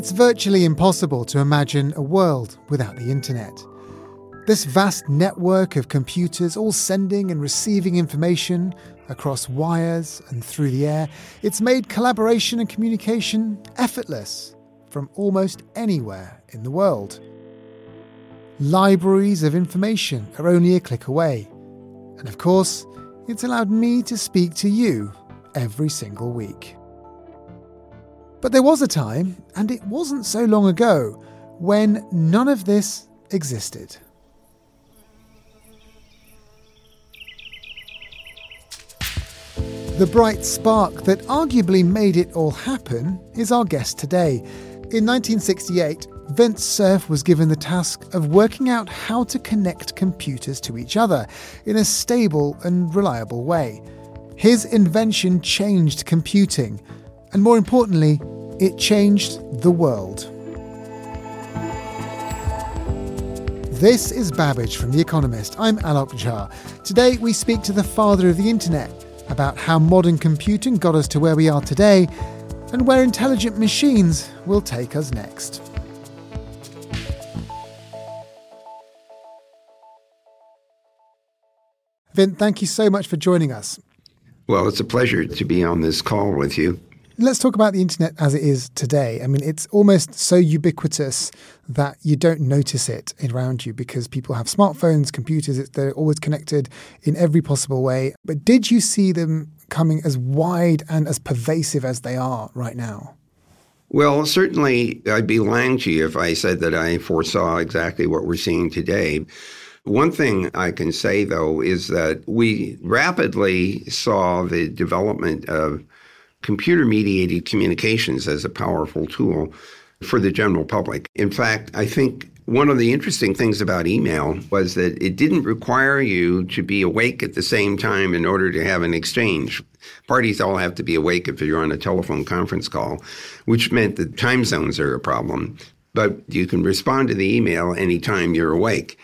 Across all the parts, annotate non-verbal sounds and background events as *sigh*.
It's virtually impossible to imagine a world without the internet. This vast network of computers all sending and receiving information across wires and through the air, it's made collaboration and communication effortless from almost anywhere in the world. Libraries of information are only a click away. And of course, it's allowed me to speak to you every single week. But there was a time, and it wasn't so long ago, when none of this existed. The bright spark that arguably made it all happen is our guest today. In 1968, Vint Cerf was given the task of working out how to connect computers to each other in a stable and reliable way. His invention changed computing, and more importantly, it changed the world. This is Babbage from The Economist. I'm Alok Jha. Today we speak to the father of the internet about how modern computing got us to where we are today and where intelligent machines will take us next. Vint, thank you so much for joining us. Well, it's a pleasure to be on this call with you. Let's talk about the internet as it is today. I mean, it's almost so ubiquitous that you don't notice it around you because people have smartphones, computers, they're always connected in every possible way. But did you see them coming as wide and as pervasive as they are right now? Well, certainly I'd be lying to you if I said that I foresaw exactly what we're seeing today. One thing I can say, though, is that we rapidly saw the development of computer mediated communications as a powerful tool for the general public. In fact, I think one of the interesting things about email was that it didn't require you to be awake at the same time in order to have an exchange. Parties all have to be awake if you're on a telephone conference call, which meant that time zones are a problem. But you can respond to the email anytime you're awake.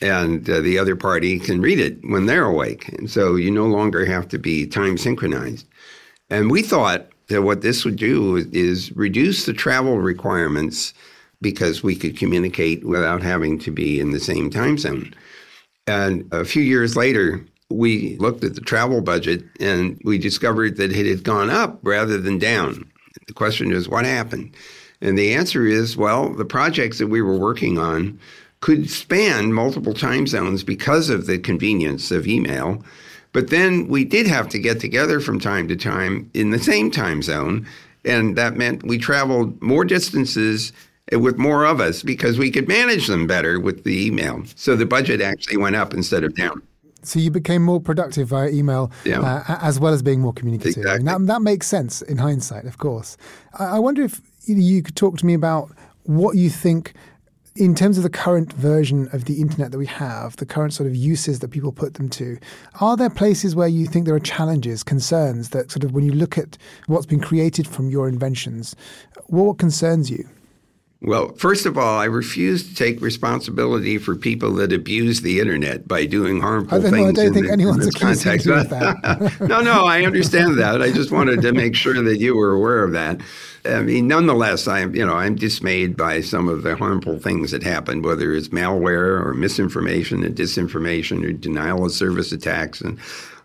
And uh, the other party can read it when they're awake. And so you no longer have to be time synchronized. And we thought that what this would do is reduce the travel requirements because we could communicate without having to be in the same time zone. And a few years later, we looked at the travel budget and we discovered that it had gone up rather than down. The question is, what happened? And the answer is, well, the projects that we were working on could span multiple time zones because of the convenience of email. But then we did have to get together from time to time in the same time zone. And that meant we traveled more distances with more of us because we could manage them better with the email. So the budget actually went up instead of down. So you became more productive via email yeah. uh, as well as being more communicative. Exactly. that, that, makes sense in hindsight, of course. I, I wonder if you could talk to me about what you think in terms of the current version of the internet that we have, the current sort of uses that people put them to, are there places where you think there are challenges, concerns that sort of when you look at what's been created from your inventions, what concerns you? Well, first of all, I refuse to take responsibility for people that abuse the internet by doing harmful I things. I don't think the, anyone's accusing you of that. *laughs* no, no, I understand that. I just wanted to make sure that you were aware of that. I mean, nonetheless, I'm you know I'm dismayed by some of the harmful things that happen, whether it's malware or misinformation and disinformation or denial of service attacks and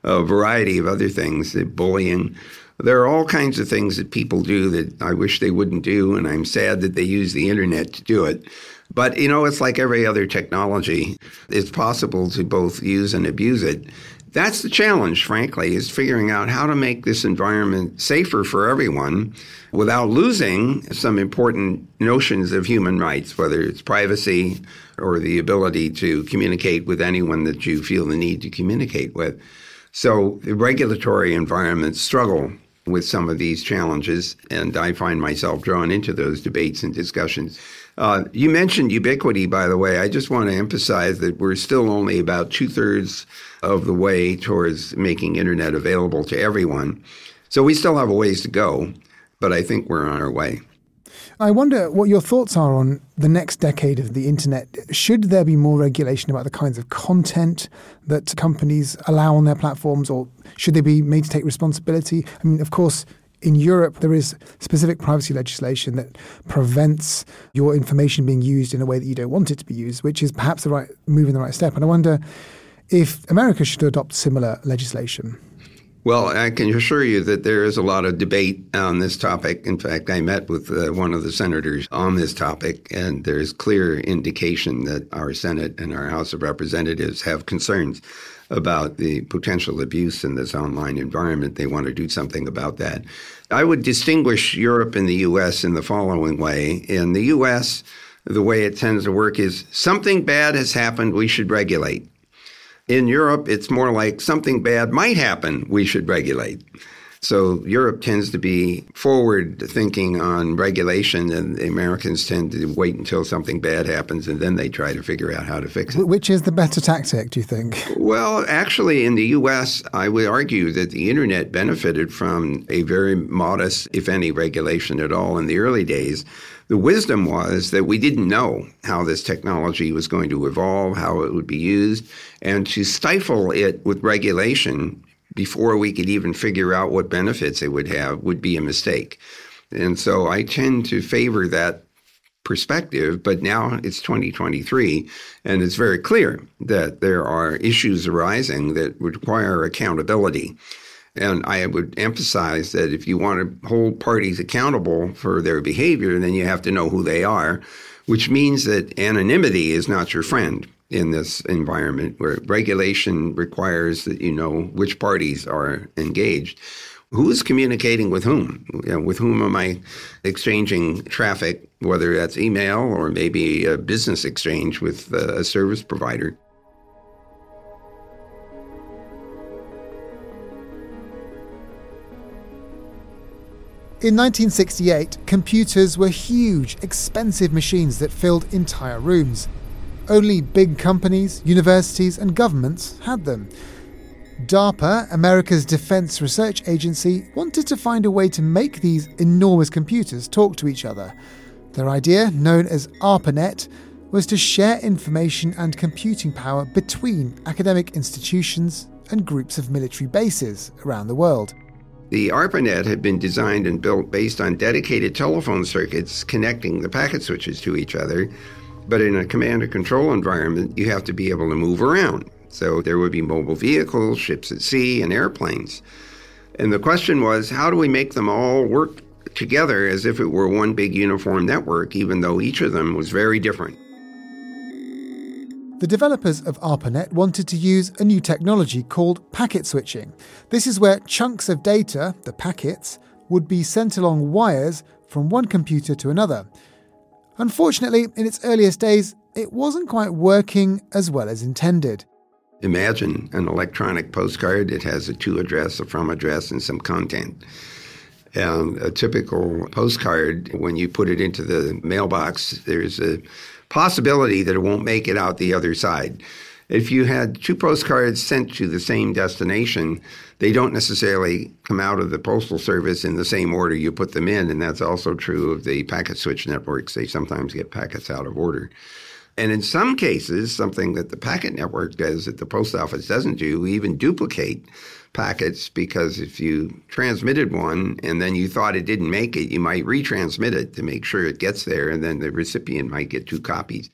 a variety of other things, the bullying. There are all kinds of things that people do that I wish they wouldn't do, and I'm sad that they use the internet to do it. But you know, it's like every other technology. It's possible to both use and abuse it. That's the challenge, frankly, is figuring out how to make this environment safer for everyone without losing some important notions of human rights, whether it's privacy or the ability to communicate with anyone that you feel the need to communicate with. So the regulatory environments struggle with some of these challenges, and I find myself drawn into those debates and discussions. Uh, you mentioned ubiquity, by the way. I just want to emphasize that we're still only about two thirds of the way towards making internet available to everyone. So we still have a ways to go, but I think we're on our way. I wonder what your thoughts are on the next decade of the internet. Should there be more regulation about the kinds of content that companies allow on their platforms, or should they be made to take responsibility? I mean, of course, in Europe, there is specific privacy legislation that prevents your information being used in a way that you don't want it to be used, which is perhaps the right move in the right step. And I wonder if America should adopt similar legislation. Well, I can assure you that there is a lot of debate on this topic. In fact, I met with uh, one of the senators on this topic, and there's clear indication that our Senate and our House of Representatives have concerns about the potential abuse in this online environment. They want to do something about that. I would distinguish Europe and the U.S. in the following way. In the U.S., the way it tends to work is something bad has happened, we should regulate. In Europe, it's more like something bad might happen, we should regulate. So Europe tends to be forward thinking on regulation, and the Americans tend to wait until something bad happens and then they try to figure out how to fix it. Which is the better tactic, do you think? Well, actually, in the U.S., I would argue that the internet benefited from a very modest, if any, regulation at all in the early days. The wisdom was that we didn't know how this technology was going to evolve, how it would be used, and to stifle it with regulation before we could even figure out what benefits it would have would be a mistake. And so I tend to favor that perspective, but now it's 2023, and it's very clear that there are issues arising that require accountability. And I would emphasize that if you want to hold parties accountable for their behavior, then you have to know who they are, which means that anonymity is not your friend in this environment where regulation requires that you know which parties are engaged. Who is communicating with whom? You know, with whom am I exchanging traffic, whether that's email or maybe a business exchange with uh, a service provider? In 1968, computers were huge, expensive machines that filled entire rooms. Only big companies, universities, and governments had them. DARPA, America's Defense Research Agency, wanted to find a way to make these enormous computers talk to each other. Their idea, known as ARPANET, was to share information and computing power between academic institutions and groups of military bases around the world. The ARPANET had been designed and built based on dedicated telephone circuits connecting the packet switches to each other. But in a command and control environment, you have to be able to move around. So there would be mobile vehicles, ships at sea, and airplanes. And the question was how do we make them all work together as if it were one big uniform network, even though each of them was very different? The developers of ARPANET wanted to use a new technology called packet switching. This is where chunks of data, the packets, would be sent along wires from one computer to another. Unfortunately, in its earliest days, it wasn't quite working as well as intended. Imagine an electronic postcard that has a to address, a from address, and some content. And a typical postcard, when you put it into the mailbox, there's a possibility that it won't make it out the other side. If you had two postcards sent to the same destination, they don't necessarily come out of the postal service in the same order you put them in, and that's also true of the packet switch networks. They sometimes get packets out of order. And in some cases, something that the packet network does that the post office doesn't do, we even duplicate packets because if you transmitted one and then you thought it didn't make it, you might retransmit it to make sure it gets there, and then the recipient might get two copies.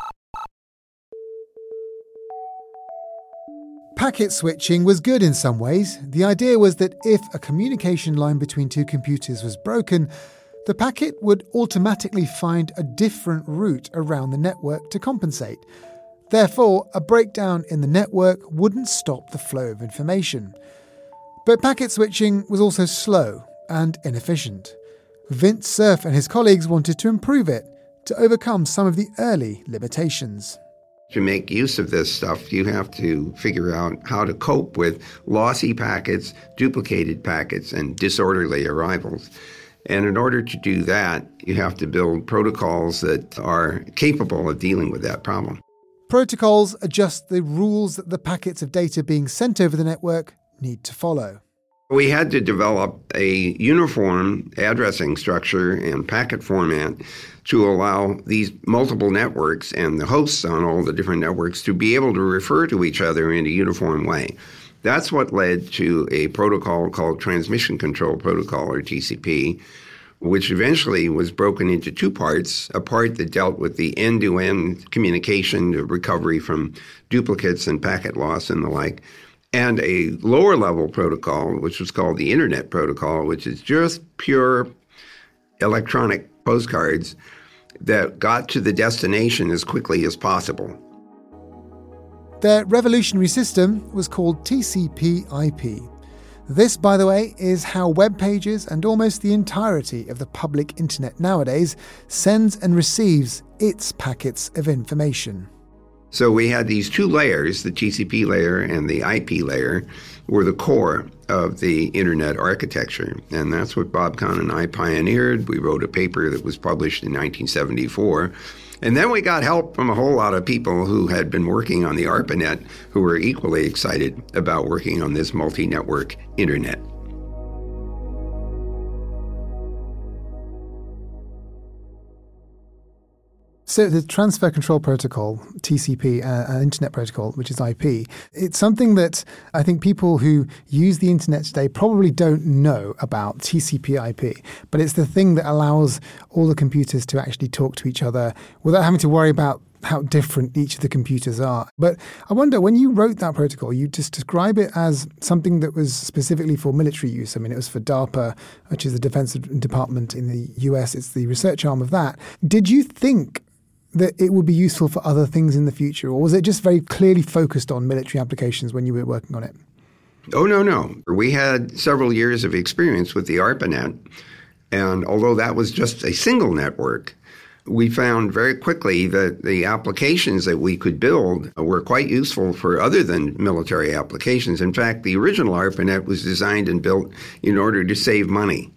Packet switching was good in some ways. The idea was that if a communication line between two computers was broken, the packet would automatically find a different route around the network to compensate. Therefore, a breakdown in the network wouldn't stop the flow of information. But packet switching was also slow and inefficient. Vint Cerf and his colleagues wanted to improve it to overcome some of the early limitations. To make use of this stuff, you have to figure out how to cope with lossy packets, duplicated packets, and disorderly arrivals. And in order to do that, you have to build protocols that are capable of dealing with that problem. Protocols adjust the rules that the packets of data being sent over the network need to follow. We had to develop a uniform addressing structure and packet format to allow these multiple networks and the hosts on all the different networks to be able to refer to each other in a uniform way. That's what led to a protocol called Transmission Control Protocol, or TCP, which eventually was broken into two parts a part that dealt with the end to end communication, the recovery from duplicates and packet loss and the like and a lower level protocol, which was called the Internet Protocol, which is just pure electronic postcards that got to the destination as quickly as possible. Their revolutionary system was called TCP IP. This, by the way, is how web pages and almost the entirety of the public internet nowadays sends and receives its packets of information. So we had these two layers, the TCP layer and the IP layer, were the core of the internet architecture. And that's what Bob Kahn and I pioneered. We wrote a paper that was published in 1974. And then we got help from a whole lot of people who had been working on the ARPANET who were equally excited about working on this multi network internet. So the Transfer Control Protocol, TCP, uh, uh, Internet Protocol, which is IP, it's something that I think people who use the internet today probably don't know about TCP IP, but it's the thing that allows all the computers to actually talk to each other without having to worry about how different each of the computers are. But I wonder, when you wrote that protocol, you just describe it as something that was specifically for military use. I mean, it was for DARPA, which is the Defense Department in the US, it's the research arm of that. Did you think that it would be useful for other things in the future, or was it just very clearly focused on military applications when you were working on it? Oh, no, no. We had several years of experience with the ARPANET, and although that was just a single network, we found very quickly that the applications that we could build were quite useful for other than military applications. In fact, the original ARPANET was designed and built in order to save money.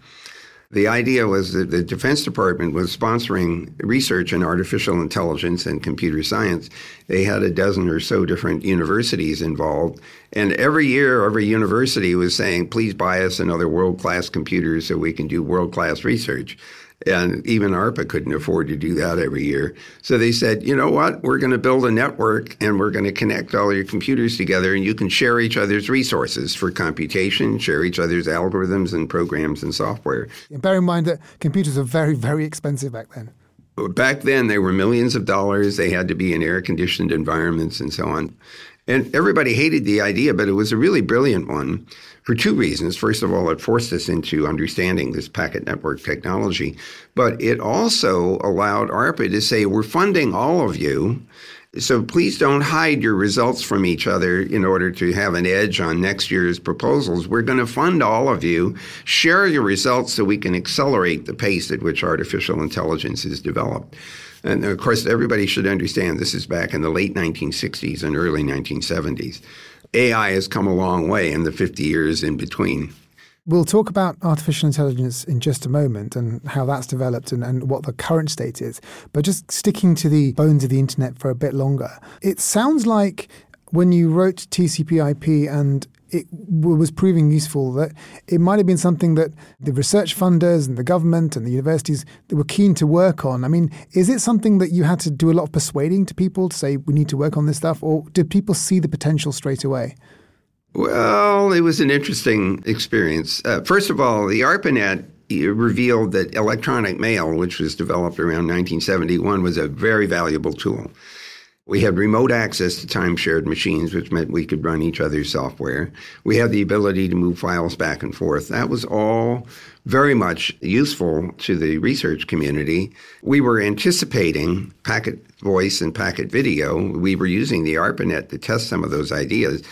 The idea was that the Defense Department was sponsoring research in artificial intelligence and computer science. They had a dozen or so different universities involved. And every year, every university was saying, please buy us another world class computer so we can do world class research. And even ARPA couldn't afford to do that every year. So they said, you know what? We're going to build a network and we're going to connect all your computers together and you can share each other's resources for computation, share each other's algorithms and programs and software. And bear in mind that computers are very, very expensive back then. Back then, they were millions of dollars. They had to be in air conditioned environments and so on. And everybody hated the idea, but it was a really brilliant one for two reasons. First of all, it forced us into understanding this packet network technology, but it also allowed ARPA to say, we're funding all of you. So please don't hide your results from each other in order to have an edge on next year's proposals. We're going to fund all of you. Share your results so we can accelerate the pace at which artificial intelligence is developed. And of course, everybody should understand this is back in the late 1960s and early 1970s. AI has come a long way in the 50 years in between. We'll talk about artificial intelligence in just a moment and how that's developed and, and what the current state is. But just sticking to the bones of the internet for a bit longer, it sounds like when you wrote TCP IP and it was proving useful that it might have been something that the research funders and the government and the universities were keen to work on. I mean, is it something that you had to do a lot of persuading to people to say we need to work on this stuff, or did people see the potential straight away? Well, it was an interesting experience. Uh, first of all, the ARPANET revealed that electronic mail, which was developed around 1971, was a very valuable tool. We had remote access to time shared machines, which meant we could run each other's software. We had the ability to move files back and forth. That was all very much useful to the research community. We were anticipating packet voice and packet video. We were using the ARPANET to test some of those ideas.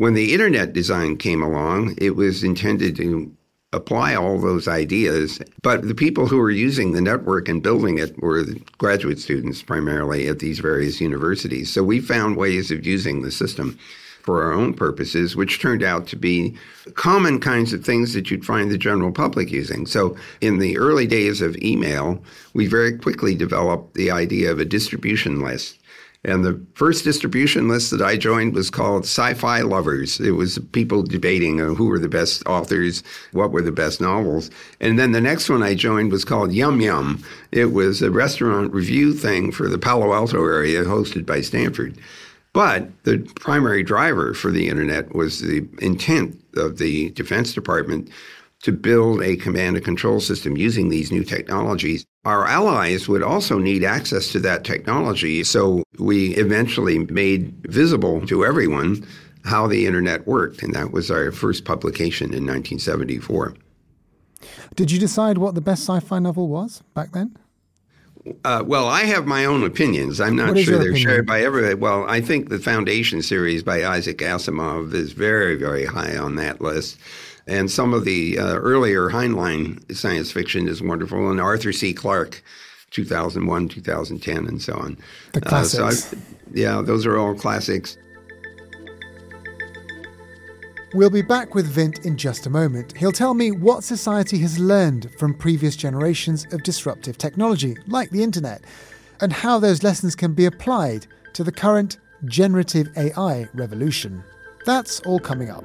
When the internet design came along, it was intended to apply all those ideas. But the people who were using the network and building it were graduate students primarily at these various universities. So we found ways of using the system for our own purposes, which turned out to be common kinds of things that you'd find the general public using. So, in the early days of email, we very quickly developed the idea of a distribution list. And the first distribution list that I joined was called Sci Fi Lovers. It was people debating uh, who were the best authors, what were the best novels. And then the next one I joined was called Yum Yum. It was a restaurant review thing for the Palo Alto area hosted by Stanford. But the primary driver for the internet was the intent of the Defense Department to build a command and control system using these new technologies. Our allies would also need access to that technology. So we eventually made visible to everyone how the internet worked. And that was our first publication in 1974. Did you decide what the best sci fi novel was back then? Uh, well, I have my own opinions. I'm not sure they're opinion? shared by everybody. Well, I think the Foundation series by Isaac Asimov is very, very high on that list. And some of the uh, earlier Heinlein science fiction is wonderful, and Arthur C. Clarke, 2001, 2010, and so on. The classics. Uh, so yeah, those are all classics. We'll be back with Vint in just a moment. He'll tell me what society has learned from previous generations of disruptive technology, like the internet, and how those lessons can be applied to the current generative AI revolution. That's all coming up.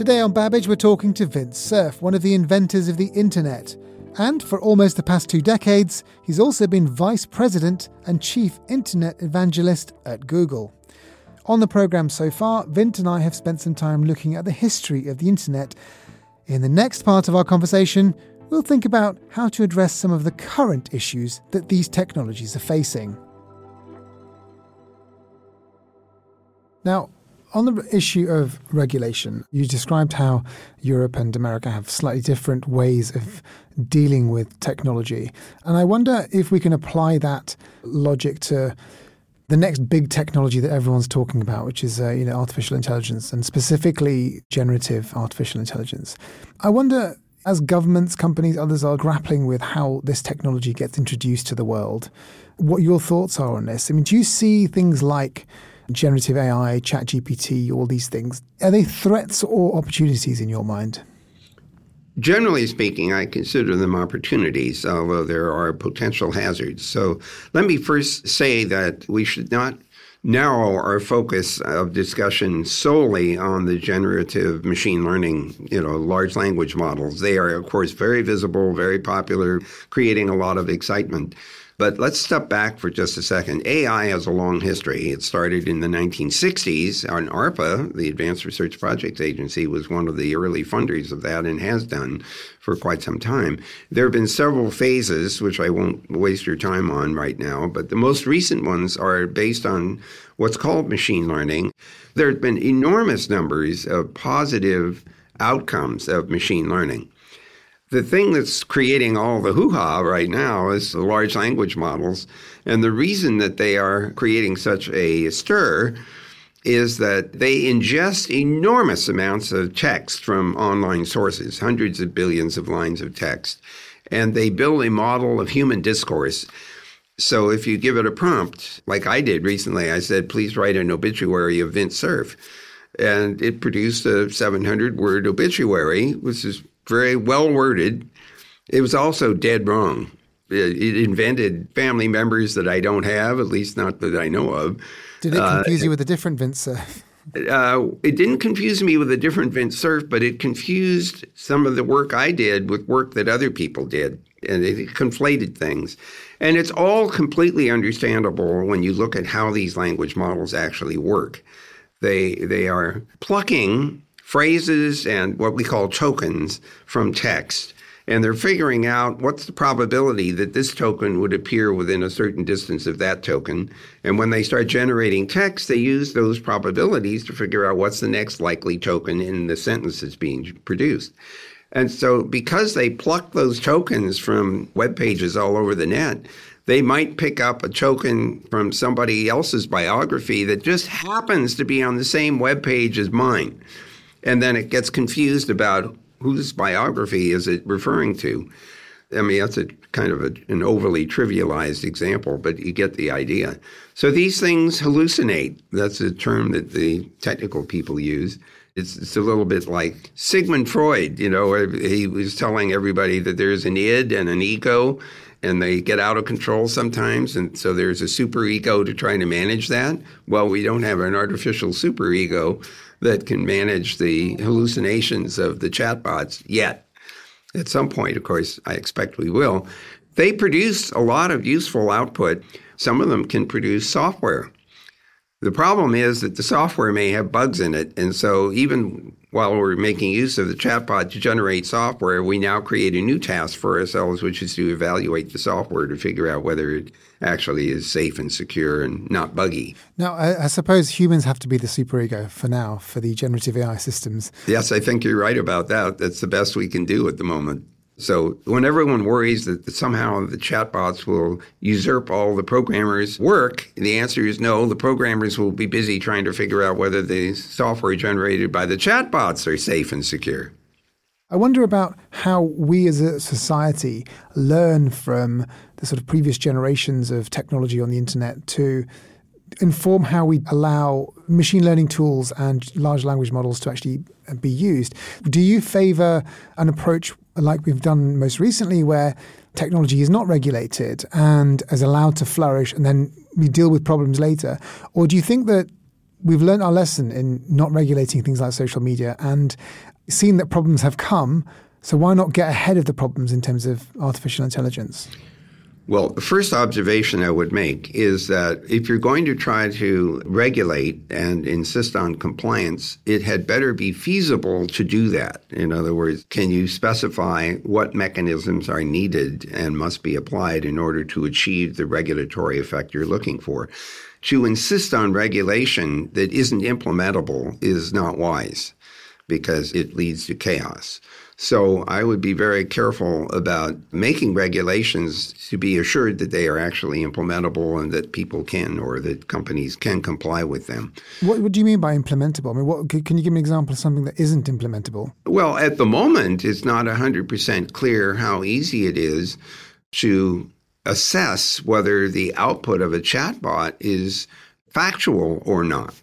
Today on Babbage, we're talking to Vint Cerf, one of the inventors of the internet. And for almost the past two decades, he's also been vice president and chief internet evangelist at Google. On the programme so far, Vint and I have spent some time looking at the history of the internet. In the next part of our conversation, we'll think about how to address some of the current issues that these technologies are facing. Now, on the issue of regulation, you described how Europe and America have slightly different ways of dealing with technology. And I wonder if we can apply that logic to the next big technology that everyone's talking about, which is uh, you know artificial intelligence and specifically generative artificial intelligence. I wonder, as governments, companies, others are grappling with how this technology gets introduced to the world, what your thoughts are on this. I mean, do you see things like generative AI, ChatGPT, all these things. Are they threats or opportunities in your mind? Generally speaking, I consider them opportunities, although there are potential hazards. So let me first say that we should not narrow our focus of discussion solely on the generative machine learning, you know, large language models. They are, of course, very visible, very popular, creating a lot of excitement. But let's step back for just a second. AI has a long history. It started in the 1960s. And ARPA, the Advanced Research Projects Agency, was one of the early funders of that and has done for quite some time. There have been several phases, which I won't waste your time on right now, but the most recent ones are based on what's called machine learning. There have been enormous numbers of positive outcomes of machine learning. The thing that's creating all the hoo ha right now is the large language models. And the reason that they are creating such a stir is that they ingest enormous amounts of text from online sources, hundreds of billions of lines of text, and they build a model of human discourse. So if you give it a prompt, like I did recently, I said, please write an obituary of Vint Cerf. And it produced a 700 word obituary, which is very well worded. It was also dead wrong. It invented family members that I don't have, at least not that I know of. Did it confuse uh, you with a different Vint Cerf? Uh, it didn't confuse me with a different Vint Cerf, but it confused some of the work I did with work that other people did, and it conflated things. And it's all completely understandable when you look at how these language models actually work. They they are plucking phrases and what we call tokens from text and they're figuring out what's the probability that this token would appear within a certain distance of that token. And when they start generating text, they use those probabilities to figure out what's the next likely token in the sentence that's being produced. And so, because they pluck those tokens from web pages all over the net, they might pick up a token from somebody else's biography that just happens to be on the same web page as mine. And then it gets confused about whose biography is it referring to? I mean, that's a kind of a, an overly trivialized example, but you get the idea. So these things hallucinate. That's a term that the technical people use. It's, it's a little bit like Sigmund Freud, you know, he was telling everybody that there's an id and an ego, and they get out of control sometimes. And so there's a super ego to try to manage that. Well, we don't have an artificial super ego that can manage the hallucinations of the chatbots yet. At some point, of course, I expect we will. They produce a lot of useful output. Some of them can produce software. The problem is that the software may have bugs in it. And so, even while we're making use of the chatbot to generate software, we now create a new task for ourselves, which is to evaluate the software to figure out whether it actually is safe and secure and not buggy. Now, I, I suppose humans have to be the superego for now for the generative AI systems. Yes, I think you're right about that. That's the best we can do at the moment. So when everyone worries that somehow the chatbots will usurp all the programmers' work, the answer is no. The programmers will be busy trying to figure out whether the software generated by the chatbots are safe and secure. I wonder about how we as a society learn from the sort of previous generations of technology on the internet to inform how we allow machine learning tools and large language models to actually be used. Do you favor an approach like we've done most recently, where technology is not regulated and is allowed to flourish, and then we deal with problems later? Or do you think that we've learned our lesson in not regulating things like social media and seen that problems have come? So why not get ahead of the problems in terms of artificial intelligence? Well, the first observation I would make is that if you're going to try to regulate and insist on compliance, it had better be feasible to do that. In other words, can you specify what mechanisms are needed and must be applied in order to achieve the regulatory effect you're looking for? To insist on regulation that isn't implementable is not wise because it leads to chaos. So I would be very careful about making regulations to be assured that they are actually implementable and that people can or that companies can comply with them. What, what do you mean by implementable? I mean, what, can you give me an example of something that isn't implementable? Well, at the moment, it's not 100% clear how easy it is to assess whether the output of a chatbot is factual or not.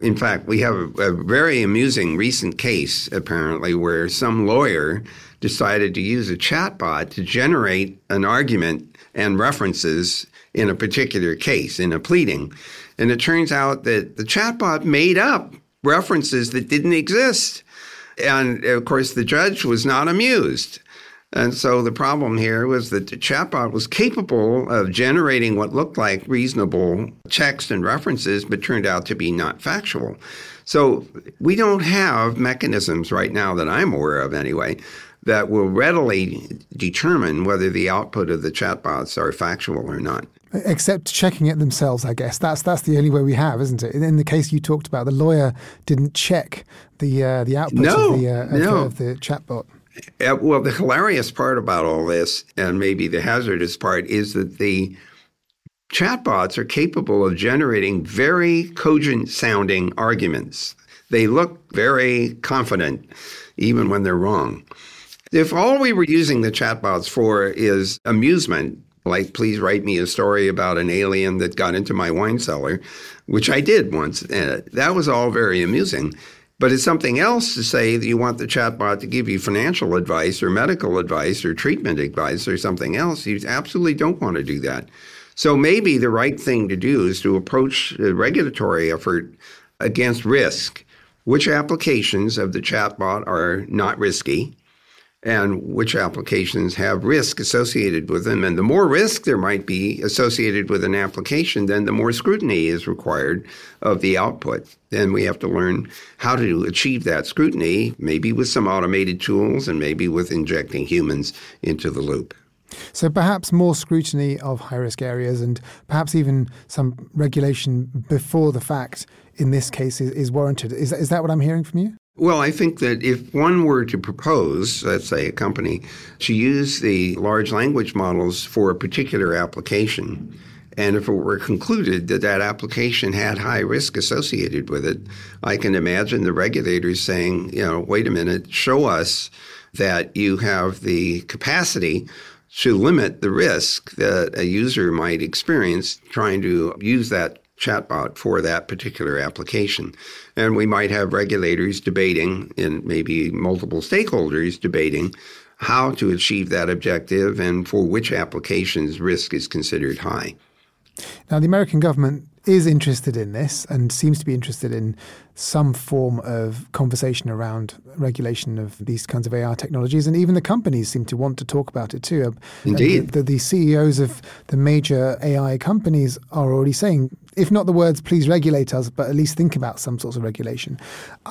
In fact, we have a, a, very amusing recent case, apparently, where some lawyer decided to use a chatbot to generate an argument and references in a particular case, in a pleading. And it turns out that the chatbot made up references that didn't exist. And of course, the judge was not amused. And so the problem here was that the chatbot was capable of generating what looked like reasonable text and references, but turned out to be not factual. So we don't have mechanisms right now that I'm aware of anyway that will readily determine whether the output of the chatbots are factual or not. Except checking it themselves, I guess. That's that's the only way we have, isn't it? In the case you talked about, the lawyer didn't check the uh, the output no, of, the, uh, of, no. the, of the chatbot. Uh, well, the hilarious part about all this, and maybe the hazardous part, is that the chatbots are capable of generating very cogent sounding arguments. They look very confident, even when they're wrong. If all we were using the chatbots for is amusement, like please write me a story about an alien that got into my wine cellar, which I did once, uh, that was all very amusing. But it's something else to say that you want the chatbot to give you financial advice or medical advice or treatment advice or something else. You absolutely don't want to do that. So maybe the right thing to do is to approach the regulatory effort against risk. Which applications of the chatbot are not risky? And which applications have risk associated with them. And the more risk there might be associated with an application, then the more scrutiny is required of the output. Then we have to learn how to achieve that scrutiny, maybe with some automated tools and maybe with injecting humans into the loop. So perhaps more scrutiny of high risk areas and perhaps even some regulation before the fact in this case is, is warranted. Is, is that what I'm hearing from you? Well, I think that if one were to propose, let's say a company, to use the large language models for a particular application, and if it were concluded that that application had high risk associated with it, I can imagine the regulators saying, you know, wait a minute, show us that you have the capacity to limit the risk that a user might experience trying to use that chatbot for that particular application. And we might have regulators debating, and maybe multiple stakeholders debating, how to achieve that objective and for which applications risk is considered high. Now, the American government is interested in this and seems to be interested in some form of conversation around regulation of these kinds of AI technologies. And even the companies seem to want to talk about it too. Uh, Indeed. The, the, the CEOs of the major AI companies are already saying if not the words, please regulate us, but at least think about some sorts of regulation.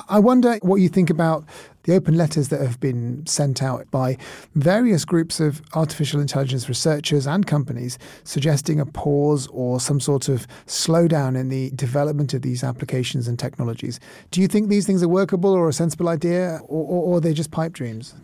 I wonder what you think about the open letters that have been sent out by various groups of artificial intelligence researchers and companies suggesting a pause or some sort of slowdown in the development of these applications and technologies. Do you think these things are workable or a sensible idea, or, or, or are they just pipe dreams?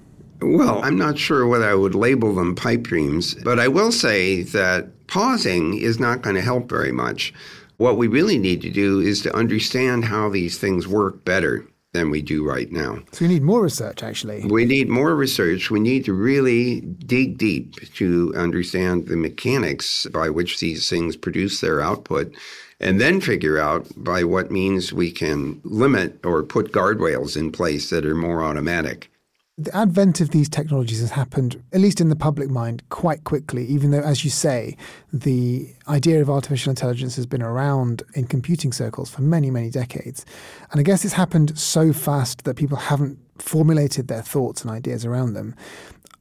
Well, I'm not sure whether I would label them pipe dreams, but I will say that pausing is not going to help very much. What we really need to do is to understand how these things work better than we do right now. So we need more research, actually. We need more research. We need to really dig deep to understand the mechanics by which these things produce their output and then figure out by what means we can limit or put guardrails in place that are more automatic. The advent of these technologies has happened, at least in the public mind, quite quickly, even though, as you say, the idea of artificial intelligence has been around in computing circles for many, many decades. And I guess it's happened so fast that people haven't formulated their thoughts and ideas around them.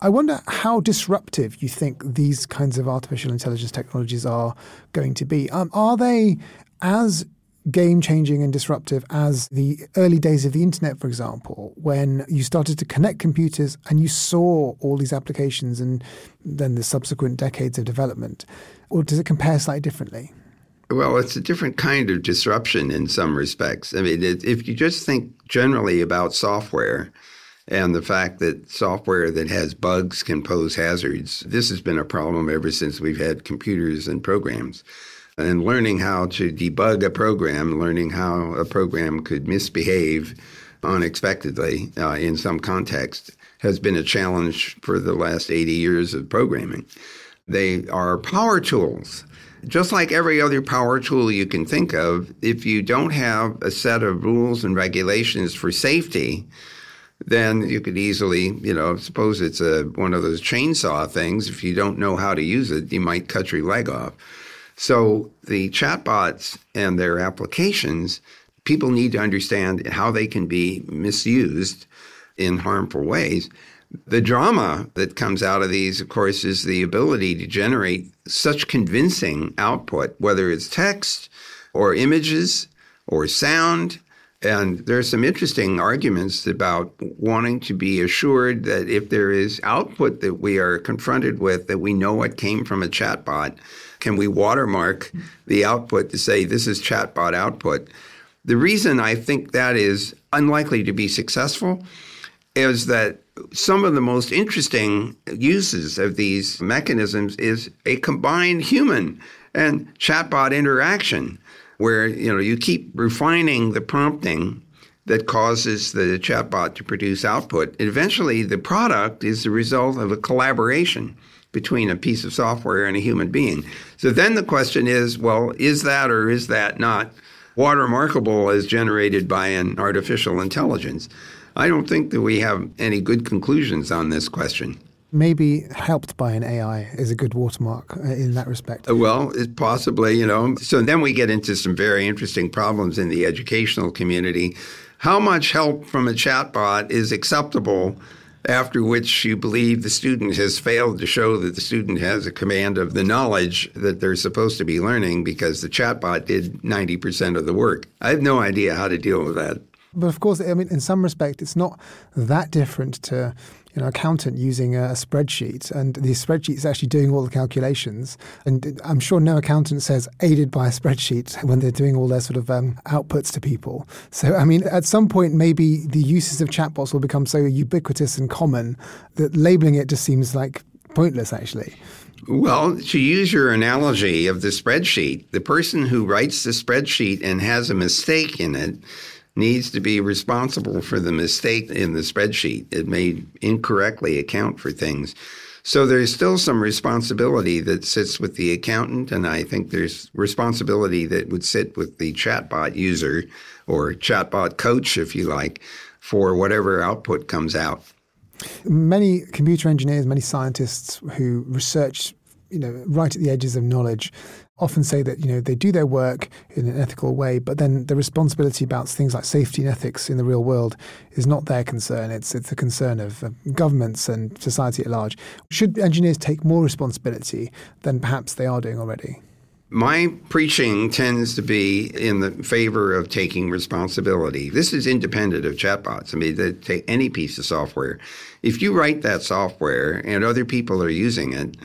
I wonder how disruptive you think these kinds of artificial intelligence technologies are going to be. Um, are they as game changing and disruptive as the early days of the internet, for example, when you started to connect computers and you saw all these applications and then the subsequent decades of development? Or does it compare slightly differently? Well, it's a different kind of disruption in some respects. I mean, if you just think generally about software, and the fact that software that has bugs can pose hazards. This has been a problem ever since we've had computers and programs and learning how to debug a program, learning how a program could misbehave unexpectedly uh, in some context has been a challenge for the last 80 years of programming. They are power tools. Just like every other power tool you can think of, if you don't have a set of rules and regulations for safety, then you could easily, you know, suppose it's a one of those chainsaw things. If you don't know how to use it, you might cut your leg off. So the chatbots and their applications, people need to understand how they can be misused in harmful ways. The drama that comes out of these, of course, is the ability to generate such convincing output, whether it's text or images or sound. And there are some interesting arguments about wanting to be assured that if there is output that we are confronted with, that we know it came from a chatbot can we watermark the output to say this is chatbot output? The reason I think that is unlikely to be successful is that some of the most interesting uses of these mechanisms is a combined human and chatbot interaction where you know you keep refining the prompting that causes the chatbot to produce output. Eventually the product is the result of a collaboration between a piece of software and a human being. So then the question is well, is that or is that not watermarkable as generated by an artificial intelligence. I don't think that we have any good conclusions on this question. Maybe helped by an AI is a good watermark uh, in that respect. Uh, well, it possibly, you know. So then we get into some very interesting problems in the educational community. How much help from a chatbot is acceptable? after which you believe the student has failed to show that the student has a command of the knowledge that they're supposed to be learning because the chatbot did 90% of the work. I have no idea how to deal with that. But of course, I mean, in some respect, it's not that different to you know, accountant using a spreadsheet, and the spreadsheet is actually doing all the calculations. And I'm sure no accountant says aided by a spreadsheet *laughs* when they're doing all their sort of um, outputs to people. So, I mean, at some point, maybe the uses of chatbots will become so ubiquitous and common that labeling it just seems like pointless, actually. Well, to use your analogy of the spreadsheet, the person who writes the spreadsheet and has a mistake in it needs to be responsible for the mistake in the spreadsheet. It may incorrectly account for things. So there's still some responsibility that sits with the accountant, and I think there's responsibility that would sit with the chatbot user or chatbot coach, if you like, for whatever output comes out. Many computer engineers, many scientists who research, you know, right at the edges of knowledge often say that you know they do their work in an ethical way, but then the responsibility about things like safety and ethics in the real world is not their concern. It's it's the concern of uh, governments and society at large. Should engineers take more responsibility than perhaps they are doing already? My preaching tends to be in the favor of taking responsibility. This is independent of chatbots. I mean, they take any piece of software. If you write that software and other people are using it,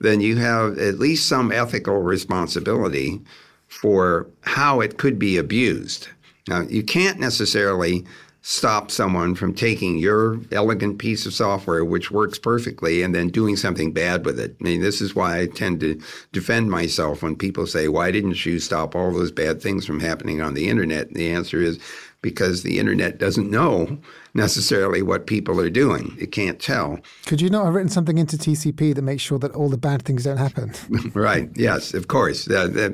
then you have at least some ethical responsibility for how it could be abused. Now, you can't necessarily stop someone from taking your elegant piece of software, which works perfectly, and then doing something bad with it. I mean, this is why I tend to defend myself when people say, Why didn't you stop all those bad things from happening on the internet? And the answer is because the internet doesn't know necessarily what people are doing. It can't tell. Could you not have written something into TCP that makes sure that all the bad things don't happen? *laughs* right. Yes, of course. Uh,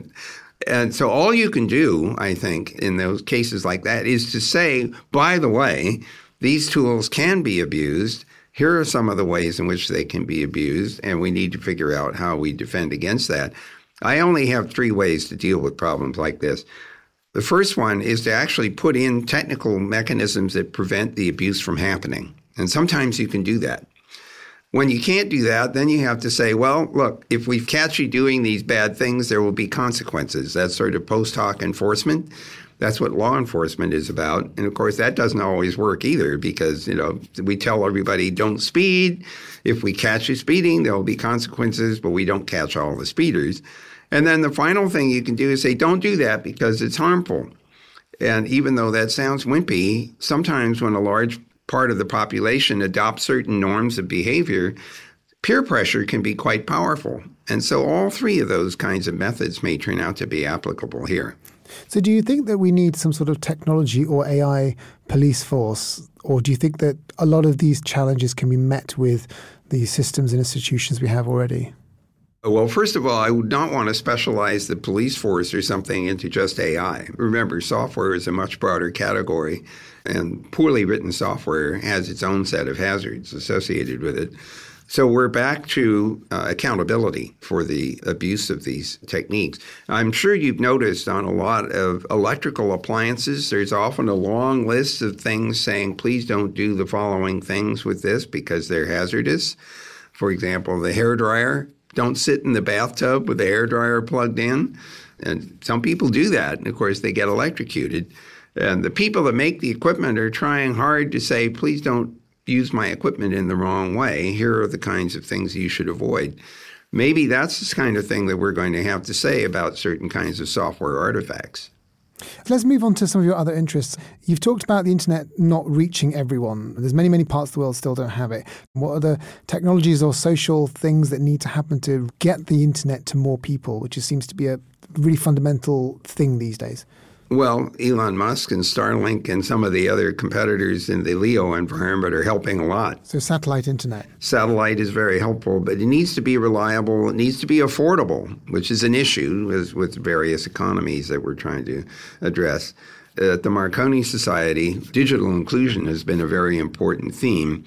and so all you can do, I think, in those cases like that is to say, by the way, these tools can be abused. Here are some of the ways in which they can be abused, and we need to figure out how we defend against that. I only have three ways to deal with problems like this. The first one is to actually put in technical mechanisms that prevent the abuse from happening. And sometimes you can do that. When you can't do that, then you have to say, well, look, if we catch you doing these bad things, there will be consequences. That's sort of post hoc enforcement. That's what law enforcement is about. And of course, that doesn't always work either because, you know, we tell everybody don't speed. If we catch you speeding, there will be consequences, but we don't catch all the speeders. And then the final thing you can do is say, don't do that because it's harmful. And even though that sounds wimpy, sometimes when a large part of the population adopt certain norms of behavior, peer pressure can be quite powerful. And so all three of those kinds of methods may turn out to be applicable here. So, do you think that we need some sort of technology or AI police force? Or do you think that a lot of these challenges can be met with the systems and institutions we have already? Well, first of all, I would not want to specialize the police force or something into just AI. Remember, software is a much broader category, and poorly written software has its own set of hazards associated with it. So we're back to uh, accountability for the abuse of these techniques. I'm sure you've noticed on a lot of electrical appliances, there's often a long list of things saying, please don't do the following things with this because they're hazardous. For example, the hair dryer don't sit in the bathtub with the hair dryer plugged in. And some people do that. And of course, they get electrocuted. And the people that make the equipment are trying hard to say, please don't use my equipment in the wrong way. Here are the kinds of things you should avoid. Maybe that's the kind of thing that we're going to have to say about certain kinds of software artifacts. Let's move on to some of your other interests. You've talked about the internet not reaching everyone. There's many, many parts of the world still don't have it. What are the technologies or social things that need to happen to get the internet to more people, which seems to be a really fundamental thing these days? Well, Elon Musk and Starlink and some of the other competitors in the LEO environment are helping a lot. So, satellite internet. Satellite is very helpful, but it needs to be reliable. It needs to be affordable, which is an issue with, with various economies that we're trying to address. At the Marconi Society, digital inclusion has been a very important theme.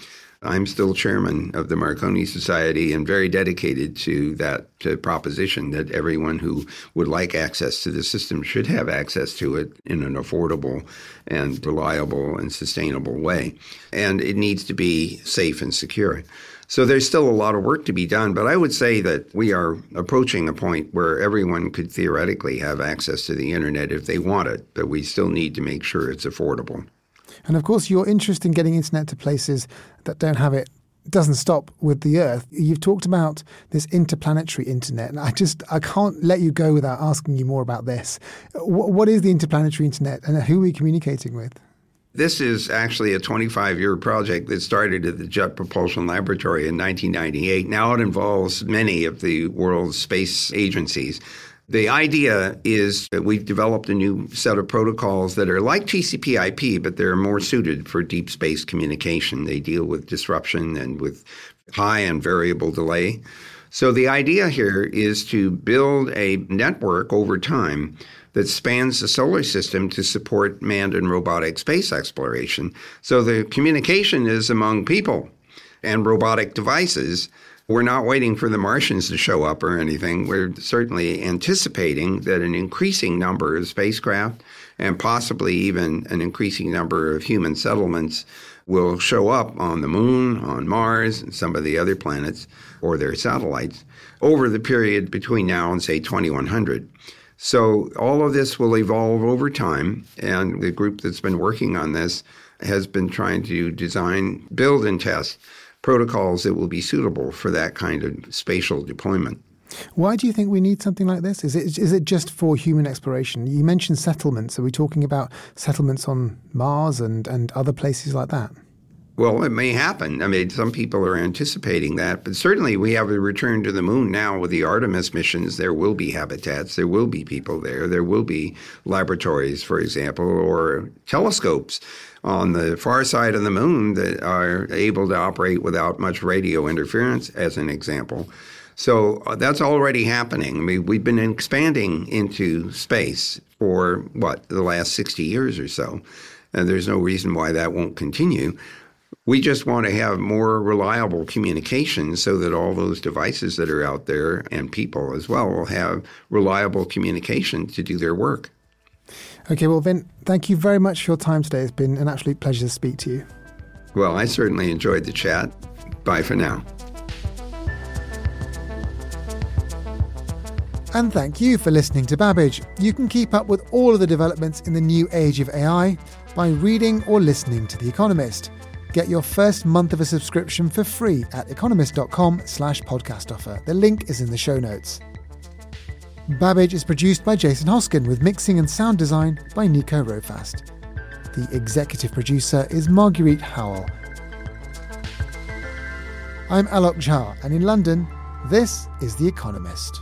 I'm still chairman of the Marconi Society and very dedicated to that to proposition that everyone who would like access to the system should have access to it in an affordable and reliable and sustainable way. And it needs to be safe and secure. So there's still a lot of work to be done, but I would say that we are approaching a point where everyone could theoretically have access to the internet if they want it, but we still need to make sure it's affordable. And of course, your interest in getting internet to places that don't have it doesn't stop with the Earth. You've talked about this interplanetary internet, and I just I can't let you go without asking you more about this. what is the interplanetary internet, and who are we communicating with? This is actually a 25 year project that started at the Jet Propulsion Laboratory in 1998. Now it involves many of the world's space agencies. The idea is that we've developed a new set of protocols that are like TCP IP, but they're more suited for deep space communication. They deal with disruption and with high and variable delay. So the idea here is to build a network over time that spans the solar system to support manned and robotic space exploration. So the communication is among people and robotic devices we're not waiting for the Martians to show up or anything. We're certainly anticipating that an increasing number of spacecraft and possibly even an increasing number of human settlements will show up on the moon, on Mars, and some of the other planets or their satellites over the period between now and, say, 2100. So all of this will evolve over time, and the group that's been working on this has been trying to design, build, and test protocols that will be suitable for that kind of spatial deployment. Why do you think we need something like this? Is it is it just for human exploration? You mentioned settlements. Are we talking about settlements on Mars and, and other places like that? Well, it may happen. I mean, some people are anticipating that, but certainly we have a return to the moon now with the Artemis missions. There will be habitats, there will be people there, there will be laboratories, for example, or telescopes on the far side of the moon that are able to operate without much radio interference, as an example. So uh, that's already happening. I mean, we've been expanding into space for what, the last 60 years or so. And there's no reason why that won't continue. We just want to have more reliable communication so that all those devices that are out there and people as well will have reliable communication to do their work. Okay, well, Vint, thank you very much for your time today. It's been an absolute pleasure to speak to you. Well, I certainly enjoyed the chat. Bye for now. And thank you for listening to Babbage. You can keep up with all of the developments in the new age of AI by reading or listening to The Economist. Get your first month of a subscription for free at economist.com slash podcast offer. The link is in the show notes. Babbage is produced by Jason Hoskin with mixing and sound design by Nico Rofast. The executive producer is Marguerite Howell. I'm Alok Jha, and in London, this is The Economist.